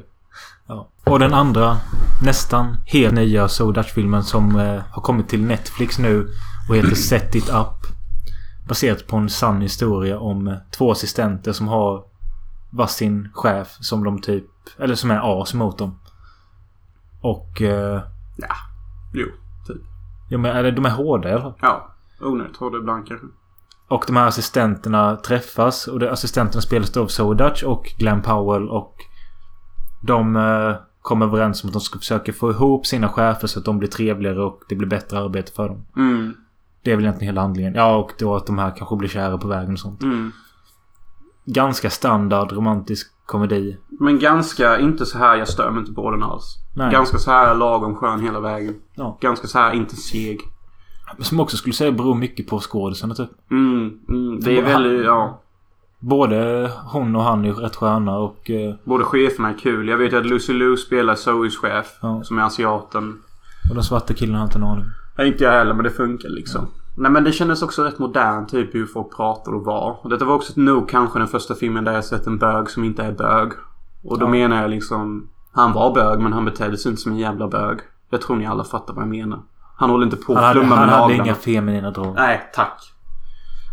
Ja. Och den andra nästan helt nya So Dutch-filmen som eh, har kommit till Netflix nu och heter Set It Up. Baserat på en sann historia om eh, två assistenter som har varsin chef som de typ... Eller som är as mot dem. Och... Eh, Ja, jo, typ. ja men eller, de är hårda i alla fall. Ja, onödigt hårda ibland kanske. Och de här assistenterna träffas. Och det, assistenterna spelas då av Zoe Dutch och Glenn Powell. Och de eh, kommer överens om att de ska försöka få ihop sina chefer så att de blir trevligare och det blir bättre arbete för dem. Mm, Det är väl egentligen hela handlingen. Ja, och då att de här kanske blir kära på vägen och sånt. mm. Ganska standard romantisk komedi. Men ganska, inte så här, jag stör mig inte på den alls. Nej. Ganska så här lagom skön hela vägen. Ja. Ganska så här inte seg. Som också skulle säga beror mycket på skådisarna typ. Mm, mm, det är väldigt, ja. Både hon och han är rätt sköna och... Eh, Både cheferna är kul. Jag vet ju att Lucy Liu spelar Zoes chef. Ja. Som är asiaten. och den svarta killen har inte en aning. Nej, inte jag heller, men det funkar liksom. Nej men det kändes också rätt modern typ hur folk pratar och var. Och detta var också nog kanske den första filmen där jag sett en bög som inte är bög. Och då Ja. menar jag liksom... Han var bög men han betedde sig inte som en jävla bög. Jag tror ni alla fattar vad jag menar. Han håller inte på Han att hade, flumma han med hade naglarna. inga feminina drag. Nej, tack.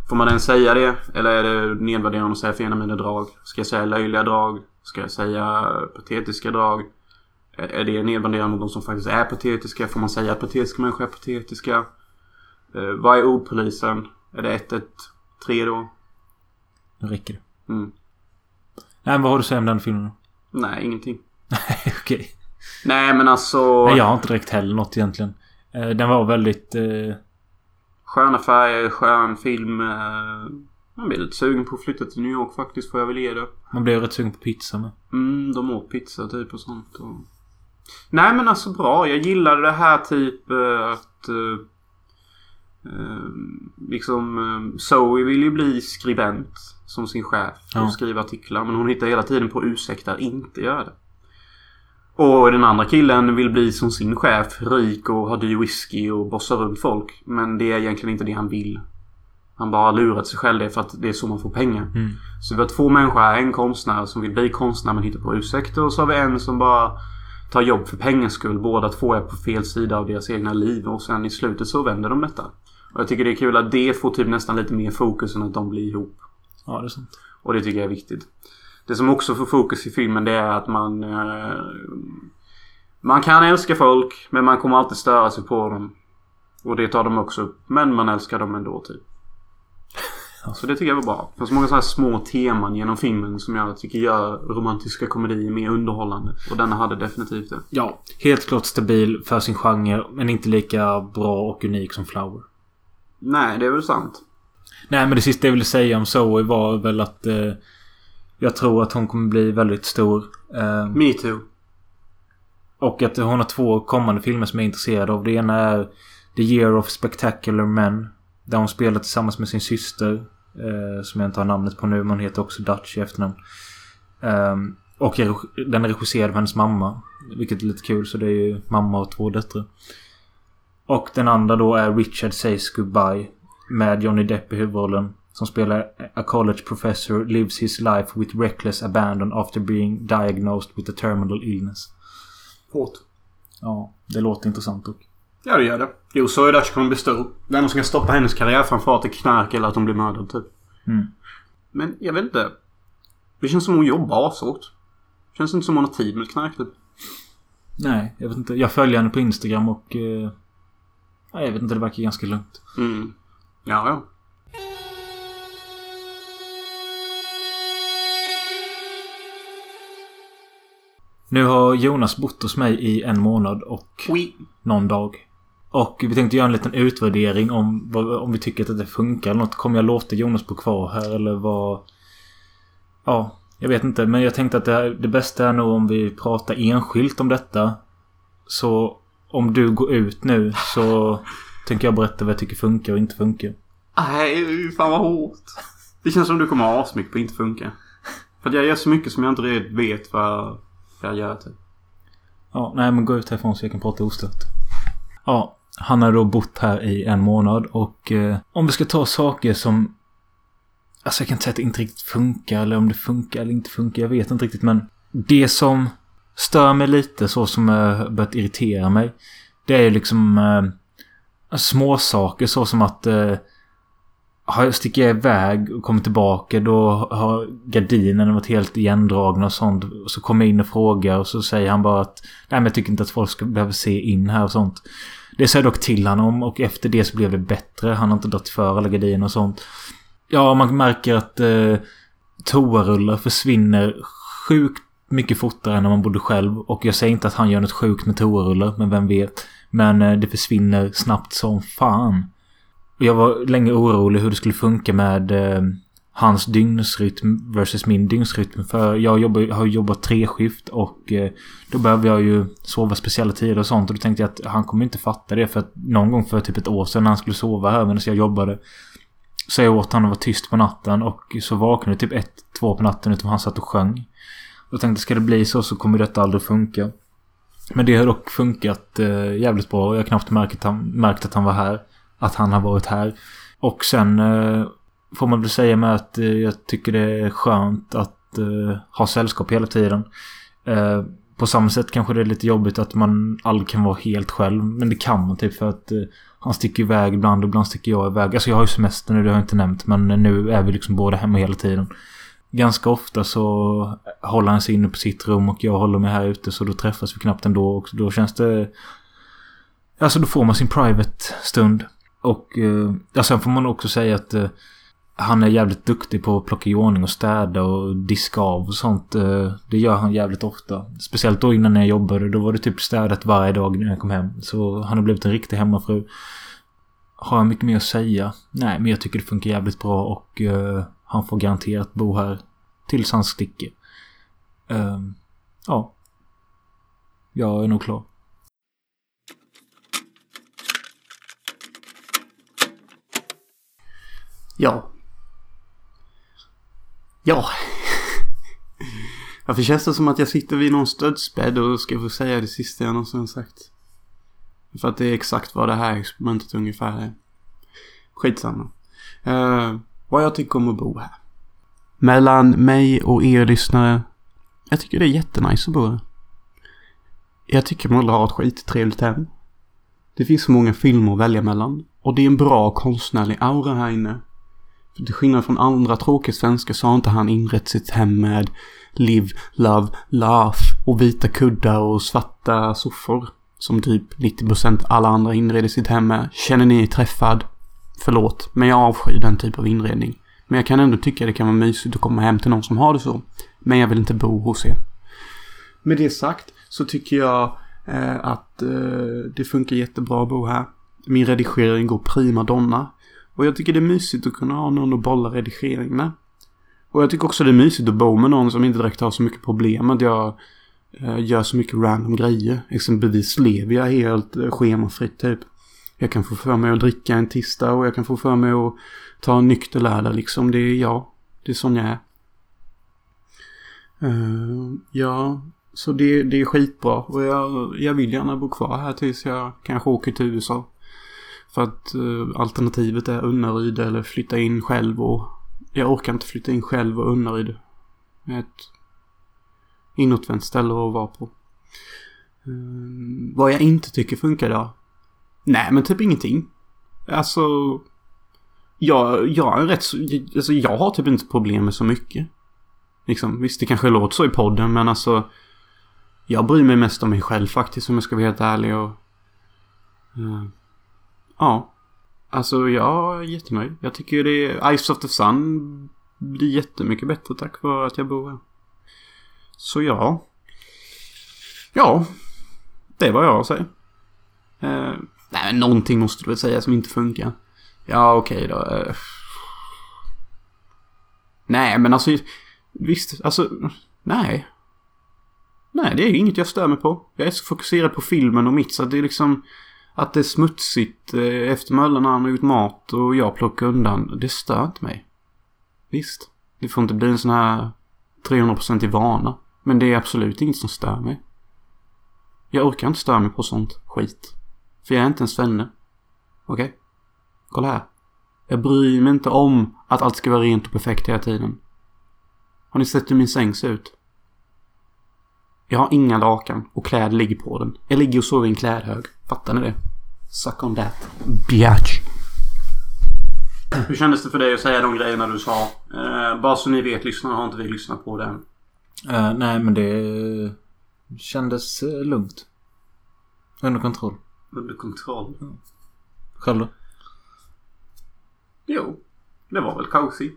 Får man ens säga det? Eller är det nedvärderande att säga feminina drag? Ska jag säga löjliga drag? Ska jag säga patetiska drag? Är det nedvärderande mot de som faktiskt är patetiska? Får man säga att patetiska människor är patetiska? Eh, vad är ordpolisen? Är det 113 då? Nu räcker det. Mm. Nej men vad har du att säga om den filmen? Nej, ingenting. Okej. Nej, men alltså... Nej jag har inte direkt heller något egentligen. Eh, Den var väldigt... Eh, Sköna färger, skön film. Eh, jag blir lite sugen på att flytta till New York faktiskt, får jag väl ge det. man blev rätt sugen på pizza med. Mm, de åt pizza typ och sånt. Och... Nej men alltså bra. Jag gillade det här typ eh, att... Eh, eh, liksom Zoe vill ju bli skribent som sin chef och Ja. skriva artiklar. Men hon hittar hela tiden på ursäkter att inte göra det. Och den andra killen vill bli som sin chef. Rik och ha dyr whisky och bossa runt folk. Men det är egentligen inte det han vill. Han bara har lurat sig själv det för att det är så man får pengar. Mm. Så vi har två människor här. En konstnär som vill bli konstnär men hittar på ursäkter. Och så har vi en som bara tar jobb för pengens skull. Båda två är på fel sida av deras egna liv. Och sen i slutet så vänder de detta. Och jag tycker det är kul att det får typ nästan lite mer fokus än att de blir ihop. Ja det är sant. Och det tycker jag är viktigt. Det som också får fokus i filmen det är att man... Eh, man kan älska folk men man kommer alltid störa sig på dem. Och det tar de också upp. Men man älskar dem ändå typ. Så det tycker jag var bra. Det finns många sådana här små teman genom filmen som jag tycker gör romantiska komedier mer underhållande. Och denna hade definitivt det. Ja. Helt klart stabil för sin genre. Men inte lika bra och unik som Flower. Nej, det är väl sant. Nej men det sista jag ville säga om Zoe var väl att... Eh, jag tror att hon kommer bli väldigt stor. Eh, Me too. och att hon har två kommande filmer som jag är intresserad av. Det ena är The Year of Spectacular Men. Där hon spelar tillsammans med sin syster. Eh, som jag inte har namnet på nu. Men hon heter också Dutch i efternamn. Ehm, och den är regisserad av hennes mamma. Vilket är lite kul. Så det är ju mamma och två döttrar. Och den andra då är Richard Says Goodbye. Med Johnny Depp i huvudrollen. Som spelar A college professor lives his life with reckless abandon after being diagnosed with a terminal illness. Hårt. Ja, det låter intressant dock. Ja, det gör det. Jo, så är Dutch kommer bli stor. Det enda som kan stoppa hennes karriär framför allt är knark eller att hon blir mördad typ. Mm. Men jag vet inte. Det känns som hon jobbar asåt. Känns inte som hon har tid med knark typ. Nej, jag vet inte. Jag följer henne på Instagram och... Eh, jag vet inte, det verkar ganska lugnt. Mm. Ja, ja. Nu har Jonas bott hos mig i en månad och Oui. någon dag. Och vi tänkte göra en liten utvärdering om, om vi tycker att det funkar eller något. Kommer jag låta Jonas bo kvar här eller vad? Ja, jag vet inte. Men jag tänkte att det, här, det bästa är nog om vi pratar enskilt om detta. Så om du går ut nu så tänker jag berätta vad jag tycker funkar och inte funkar. Nej, fan vad hårt. Det känns som du kommer ha asmycket på inte funka. För att jag gör så mycket som jag inte vet vad jag göra typ. Ja, nej men gå ut härifrån så jag kan prata ostört. Ja, han har då bott här i en månad och eh, om vi ska ta saker som... Alltså jag kan inte säga att det inte riktigt funkar eller om det funkar eller inte funkar. Jag vet inte riktigt men det som stör mig lite så som har börjat irritera mig. Det är ju liksom eh, små saker så som att eh, har sticker jag iväg och kommer tillbaka då har gardinerna varit helt igendragna och sånt. Och så kommer jag in och frågar och så säger han bara att Nej men jag tycker inte att folk ska behöva se in här och sånt. Det sa jag dock till honom och efter det så blev det bättre. Han har inte dragit för alla gardiner och sånt. Ja, man märker att eh, toarullar försvinner sjukt mycket fortare än när man bodde själv. Och jag säger inte att han gör något sjukt med toarullar, men vem vet. Men eh, det försvinner snabbt som fan. Jag var länge orolig hur det skulle funka med eh, hans dygnsrytm versus min dygnsrytm. För jag jobbar, har jobbat tre skift och eh, då behöver jag ju sova speciella tider och sånt. Och då tänkte jag att han kommer inte fatta det. För att någon gång för typ ett år sedan när han skulle sova här medan jag jobbade. Så jag åt han att vara tyst på natten och så vaknade typ ett, två på natten utom han satt och sjöng. Och tänkte ska det bli så så kommer detta aldrig funka. Men det har dock funkat eh, jävligt bra. Jag har knappt märkt att, han, märkt att han var här. Att han har varit här. Och sen eh, får man väl säga med att eh, jag tycker det är skönt att eh, ha sällskap hela tiden. Eh, på samma sätt kanske det är lite jobbigt att man aldrig kan vara helt själv. Men det kan man typ för att eh, han sticker iväg ibland och ibland sticker jag iväg. Alltså jag har ju semester nu, det har jag inte nämnt. Men nu är vi liksom båda hemma hela tiden. Ganska ofta så håller han sig inne på sitt rum och jag håller mig här ute. Så då träffas vi knappt ändå. Och då känns det... Alltså då får man sin private stund. Och eh, ja, sen får man också säga att eh, han är jävligt duktig på att plocka i ordning och städa och diska av och sånt. Eh, det gör han jävligt ofta. Speciellt då innan jag jobbade. Då var det typ städat varje dag när jag kom hem. Så han har blivit en riktig hemmafru. Har jag mycket mer att säga? Nej, men jag tycker det funkar jävligt bra och eh, han får garanterat bo här tills han sticker. Eh, ja. Jag är nog klar. Ja. Ja. Varför känns det som att jag sitter vid någon stödsbädd och ska få säga det sista jag någonsin har sagt? För att det är exakt vad det här experimentet ungefär är. Skitsamma. Uh, vad jag tycker om att bo här. Mellan mig och er lyssnare. Jag tycker det är jättenice att bo här. Jag tycker man har ett skittrevligt hem. Det finns så många filmer att välja mellan. Och det är en bra konstnärlig aura här inne. För till skillnad från andra tråkiga svenskar så har inte han inrett sitt hem med live, love, laugh och vita kuddar och svarta soffor. Som typ 90% alla andra inreder sitt hem med. Känner ni er träffad? Förlåt, men jag avskyr den typ av inredning. Men jag kan ändå tycka det kan vara mysigt att komma hem till någon som har det så. Men jag vill inte bo hos er. Med det sagt så tycker jag eh, att eh, det funkar jättebra att bo här. Min redigering går prima donna. Och jag tycker det är mysigt att kunna ha någon att bolla redigering med. Och jag tycker också det är mysigt att bo med någon som inte direkt har så mycket problem att jag eh, gör så mycket random grejer. Exempelvis lever jag helt eh, schemafritt typ. Jag kan få för mig att dricka en tisdag och jag kan få för mig att ta en nykter lördag liksom. Det är jag. Det är sån jag är. Uh, ja, så det, det är skitbra. Och jag, jag vill gärna bo kvar här tills jag kanske åker till USA. För att eh, alternativet är Unnaryd eller flytta in själv och jag orkar inte flytta in själv och Unnaryd. är ett inåtvänt ställe att vara på. Eh, vad jag inte tycker funkar då? Nej, men typ ingenting. Alltså... Jag, jag är rätt så... Alltså jag har typ inte problem med så mycket. Liksom, visst det kanske låter så i podden men alltså... Jag bryr mig mest om mig själv faktiskt om jag ska vara helt ärlig och... Eh, ja. Alltså jag är jättenöjd. Jag tycker det är... Ice of the Sun blir jättemycket bättre tack vare att jag bor här. Så ja. Ja. Det var jag säger. Eh, nej, men någonting måste du väl säga som inte funkar. Ja, okej då. Eh. Nej, men alltså... Visst, alltså... Nej. Nej, det är inget jag stör mig på. Jag är så fokuserad på filmen och mitt så att det är liksom... Att det är smutsigt eh, efter Möllan när han har gjort mat och jag plockar undan. Det stör inte mig. Visst. Det får inte bli en sån här 300% i vana. Men det är absolut inget som stör mig. Jag orkar inte störa mig på sånt skit. För jag är inte en svenne. Okej? Okay? Kolla här. Jag bryr mig inte om att allt ska vara rent och perfekt hela tiden. Har ni sett hur min säng ser ut? Jag har inga lakan och kläder ligger på den. Jag ligger och sover i en klädhög. Fattar ni det? Suck on that. Biatch. Hur kändes det för dig att säga de grejerna du sa? Eh, bara så ni vet, lyssnarna har inte vi lyssnat på det än. Uh, nej, men det kändes uh, lugnt. Under kontroll. Under kontroll? Mm. Själv då? Jo. Det var väl cozy.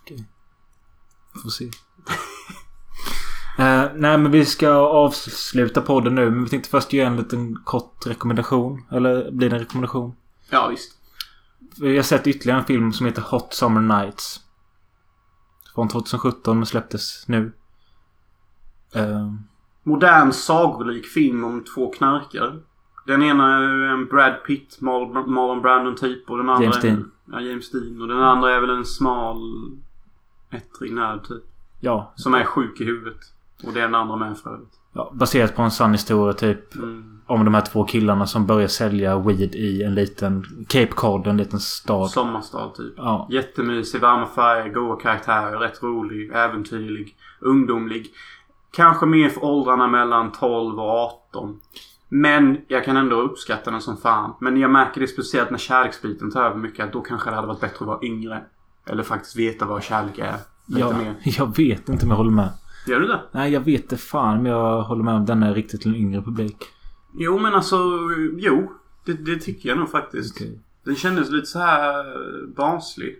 Okej. Okay. Får se. Nej men vi ska avsluta podden nu. Men vi tänkte först göra en liten kort rekommendation. Eller blir det en rekommendation? Ja visst. Vi har sett ytterligare en film som heter Hot Summer Nights. Från 2017 men släpptes nu. Uh, Modern sagolik film om två knarkare. Den ena är en Brad Pitt, Marlon, Brandon typ. Och den andra James Dean. Är, ja, James Dean. Och den andra är väl en smal ettrig nörd typ. Ja. Som är sjuk i huvudet. Och det är den andra med för övrigt. Ja, baserat på en sann historia typ. Mm. Om de här två killarna som börjar sälja weed i en liten Cape Cod, en liten stad. Sommarstad typ. Ja. Jättemysig, varma färger, goa karaktärer, rätt rolig, äventyrlig, ungdomlig. Kanske mer för åldrarna mellan 12 och 18. Men jag kan ändå uppskatta den som fan. Men jag märker det speciellt när kärleksbiten tar över mycket. Att då kanske det hade varit bättre att vara yngre. Eller faktiskt veta vad kärlek är. Lite Ja, mer. jag vet inte om jag håller med. Gör du det? Nej, jag vet det fan men jag håller med om den är riktigt till en yngre publik. Jo men alltså, jo. Det, det tycker jag nog faktiskt. Okej. Den kändes lite så här eh, barnslig.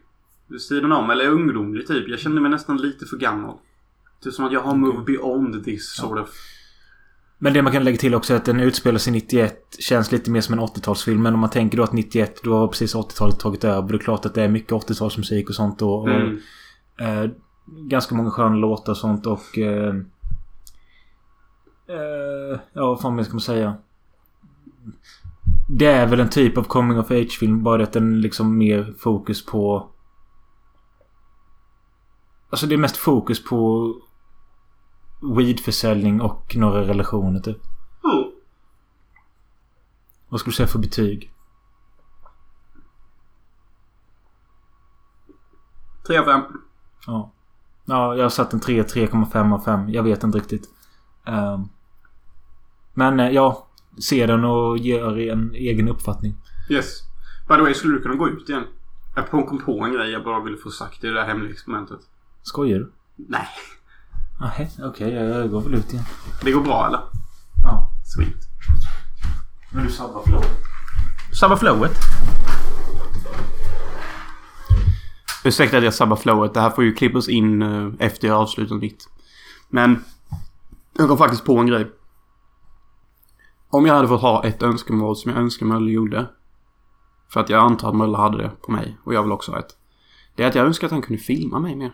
Vid sidan om. Eller ungdomlig typ. Jag kände mig nästan lite för gammal. Typ som att jag har moved beyond this sort of. Men det man kan lägga till också är att den utspelar sig 91. Känns lite mer som en 80-talsfilm. Men om man tänker då att 91, då har precis 80-talet tagit över. Det är klart att det är mycket 80-talsmusik och sånt då. Och, Mm. eh, ganska många sköna låtar och sånt och... Eh, eh, ja, vad fan ska man säga? Det är väl en typ av coming of age-film. Bara att den liksom mer fokus på... Alltså det är mest fokus på weedförsäljning och några relationer typ. Mm. Vad skulle du säga för betyg? 3 av 5. Ja. Ja, jag har satt en 3, 3,5 av 5. Jag vet inte riktigt. Ehm. men eh, ja. Se den och gör en egen uppfattning. Yes. By the way, skulle du kunna gå ut igen? Jag kom på en grej jag bara ville få sagt i det där hemliga experimentet. Skojar du? Nej. Nej, okej. jag går väl ut igen. Det går bra eller? Ja. Sweet. Men du sabbar flowet. Sabba flowet. Ursäkta att jag sabbar flowet. Det här får ju klippas in eh, efter jag avslutat mitt. Men jag kom faktiskt på en grej. Om jag hade fått ha ett önskemål som jag önskar Mölle gjorde. För att jag antar att Mölle hade det på mig. Och jag vill också ha ett. Det är att jag önskar att han kunde filma mig mer.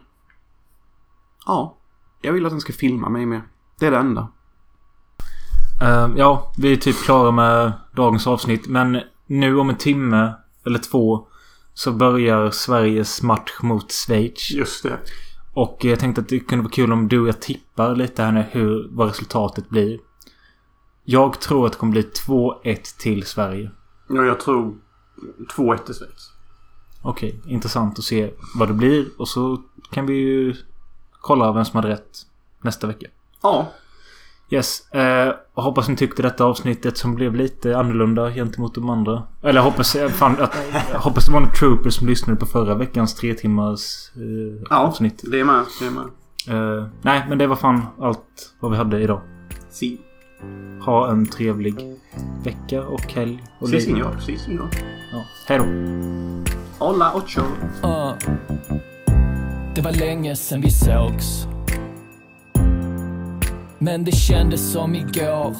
Ja. Jag vill att han ska filma mig mer. Det är det enda. Uh, ja, vi är typ klara med dagens avsnitt. Men nu om en timme eller två så börjar Sveriges match mot Schweiz. Just det. Och jag tänkte att det kunde vara kul om du och jag tippar lite här nu hur, vad resultatet blir. Jag tror att det kommer bli 2-1 till Sverige. Ja, jag tror 2-1 till Schweiz. Okej, intressant att se vad det blir. Och så kan vi ju kolla vem som hade rätt nästa vecka. Ja. Yes. Eh, och hoppas ni tyckte detta avsnittet som blev lite annorlunda gentemot de andra. Eller jag hoppas, eh, fan, att, jag hoppas det var några troopers som lyssnade på förra veckans tre timmars eh, Ja, avsnitt. det är med. Det är med. Eh, nej, men det var fan allt vad vi hade idag. Si. Ha en trevlig vecka och helg. Och Si, signor. Si, signor. Ja, hej då. Hola ocho. Uh. Det var länge sen vi sågs men det kändes som igår.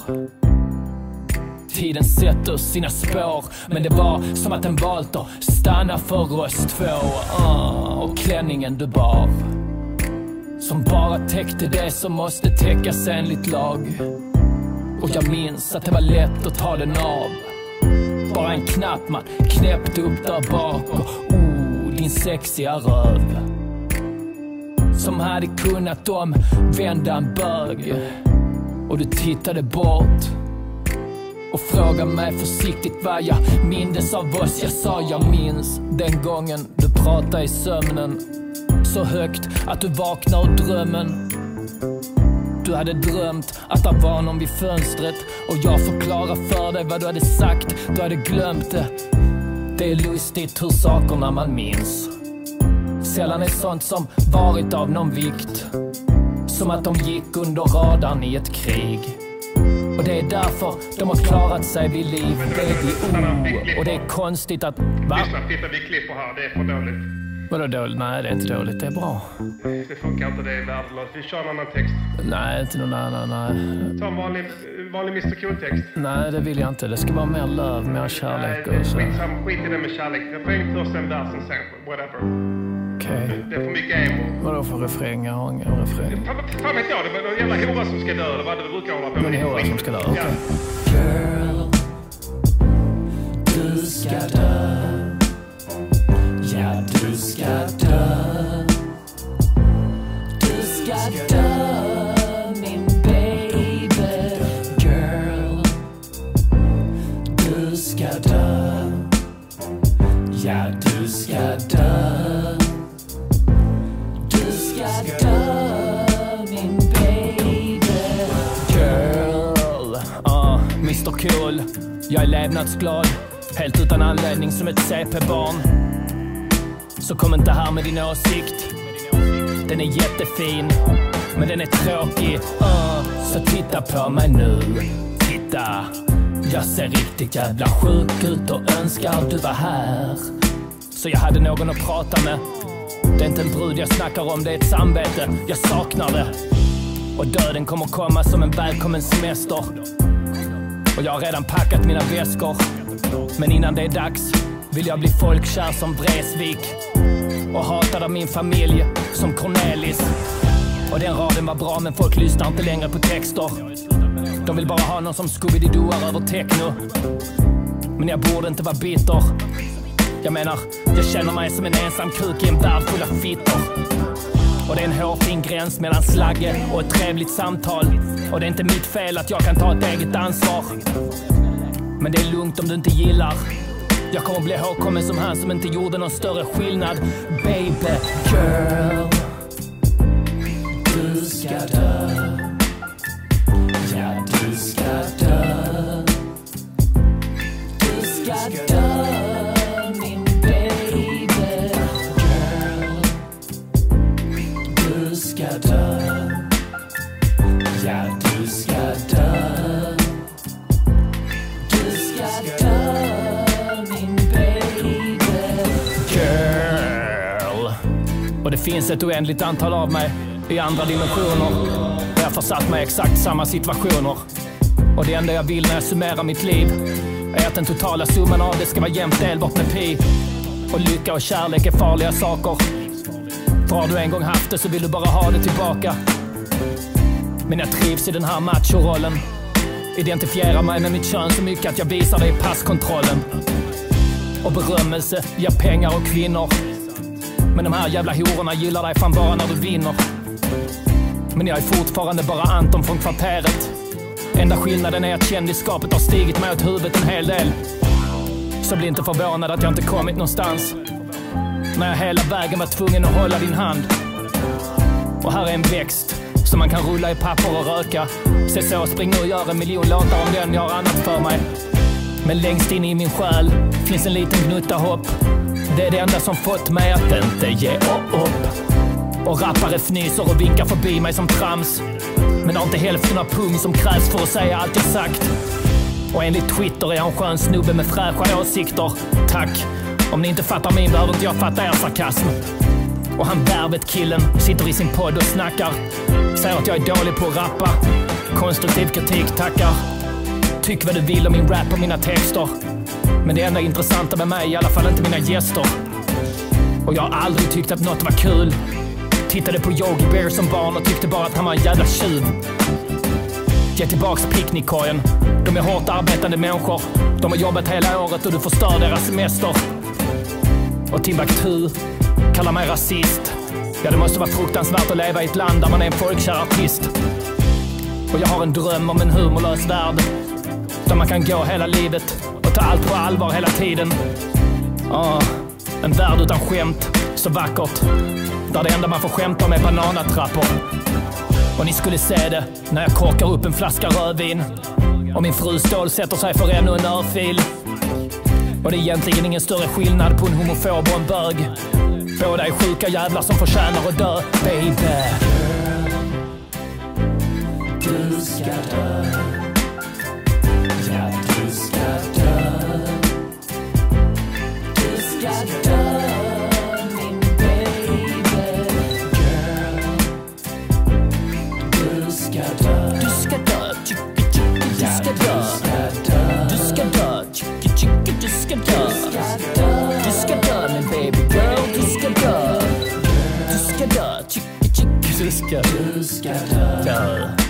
Tiden sätter sina spår. Men det var som att den valt att stanna för oss två. Uh, Och klänningen du bar. Som bara täckte det som måste täckas enligt lag. Och jag minns att det var lätt att ta den av. Bara en knapp man knäppte upp där bak. Och oh, din sexiga röv. Som hade kunnat omvända en bög Och du tittade bort och fråga mig försiktigt vad jag mindes av oss. Jag sa jag minns den gången du pratade i sömnen. Så högt att du vaknar ur drömmen. Du hade drömt att det var någon vid fönstret och jag förklarar för dig vad du hade sagt. Du hade glömt det. Det är lustigt hur sakerna man minns sällan är sånt som varit av någon vikt. Som att de gick under radarn i ett krig. Och det är därför de har klarat sig vid liv, baby, oh. Och det är konstigt att... Va? Lyssna, titta vi klipper här. Det är för dåligt. Vadå dåligt? Nej, det är inte dåligt. Det är bra. Det funkar inte, det är värdelöst. Vi kör en annan text. Nej, inte någon annan. Nej. Ta en vanlig, vanlig Mr Cool-text. Nej, det vill jag inte. Det ska vara mer löv, mer kärlek och så. Skitsamma, skit i det med kärlek. Refräng först, sen versen sen. Whatever. Okej. Det är för mycket emo. Vadå för refräng? Jag har ingen refräng. Fan, fan vet jag, det var någon jävla hora som ska dö eller vad det brukar hålla på med. Men hora som ska dö, okej. Girl, du ska dö. Ja, du ska dö. Du ska dö, Cool. Jag är levnadsglad, helt utan anledning som ett CP-barn. Så kom inte här med din åsikt. Den är jättefin, men den är tråkig. Uh, så titta på mig nu. Titta. Jag ser riktigt jävla sjuk ut och önskar att du var här. Så jag hade någon att prata med. Det är inte en brud jag snackar om, det är ett samvete. Jag saknar det. Och döden kommer komma som en välkommen semester. Och jag har redan packat mina väskor. Men innan det är dags vill jag bli folkkär som Vreeswijk. Och hatad av min familj som Cornelis. Och den raden var bra men folk lyssnar inte längre på texter. De vill bara ha någon som Scooby-Dooar över techno. Men jag borde inte vara bitter. Jag menar, jag känner mig som en ensam kruk i en värld full av fittor. Och det är en hårfin gräns mellan slagge och ett trevligt samtal. Och det är inte mitt fel att jag kan ta ett eget ansvar. Men det är lugnt om du inte gillar. Jag kommer bli ihågkommen som han som inte gjorde någon större skillnad. Baby girl. Du ska dö. Ja, du ska dö. Finns ett oändligt antal av mig i andra dimensioner. Där jag försatt mig i exakt samma situationer. Och det enda jag vill när jag summerar mitt liv är att den totala summan av det ska vara jämnt delbart med pi. Och lycka och kärlek är farliga saker. För har du en gång haft det så vill du bara ha det tillbaka. Men jag trivs i den här machorollen. Identifierar mig med mitt kön så mycket att jag visar det i passkontrollen. Och berömmelse ger pengar och kvinnor. Men de här jävla hororna gillar dig fan bara när du vinner. Men jag är fortfarande bara Anton från kvarteret. Enda skillnaden är att kändisskapet har stigit mig åt huvudet en hel del. Så bli inte förvånad att jag inte kommit någonstans. När jag hela vägen var tvungen att hålla din hand. Och här är en växt som man kan rulla i papper och röka. Se så, spring nu och gör en miljon låtar om den jag har annat för mig. Men längst in i min själ finns en liten gnutta hopp. Det är det enda som fått mig att inte ge upp. Och rappare fnyser och vinkar förbi mig som trams. Men har inte hälften av pung som krävs för att säga allt jag sagt. Och enligt Twitter är jag en skön snubbe med fräscha åsikter. Tack. Om ni inte fattar min behöver inte jag fatta er sarkasm. Och han Värvet-killen sitter i sin podd och snackar. Säger att jag är dålig på att rappa. Konstruktiv kritik tackar. Tyck vad du vill om min rap och mina texter. Men det enda intressanta med mig är i alla fall inte mina gäster. Och jag har aldrig tyckt att något var kul. Tittade på Yogi Bear som barn och tyckte bara att han var en jävla tjuv. Ge tillbaks picknickkorgen. De är hårt arbetande människor. De har jobbat hela året och du förstör deras semester. Och Timbuktu kallar mig rasist. Ja, det måste vara fruktansvärt att leva i ett land där man är en folkkär artist. Och jag har en dröm om en humorlös värld. Där man kan gå hela livet och ta allt på allvar hela tiden. Ja, en värld utan skämt. Så vackert. Där det enda man får skämta om är bananatrappor. Och ni skulle se det när jag korkar upp en flaska rödvin. Och min fru stålsätter sig för ännu en örfil. Och det är egentligen ingen större skillnad på en homofob och en bög. Båda är sjuka jävlar som förtjänar att dö, baby. Girl, Du ska dö. Du ska dö,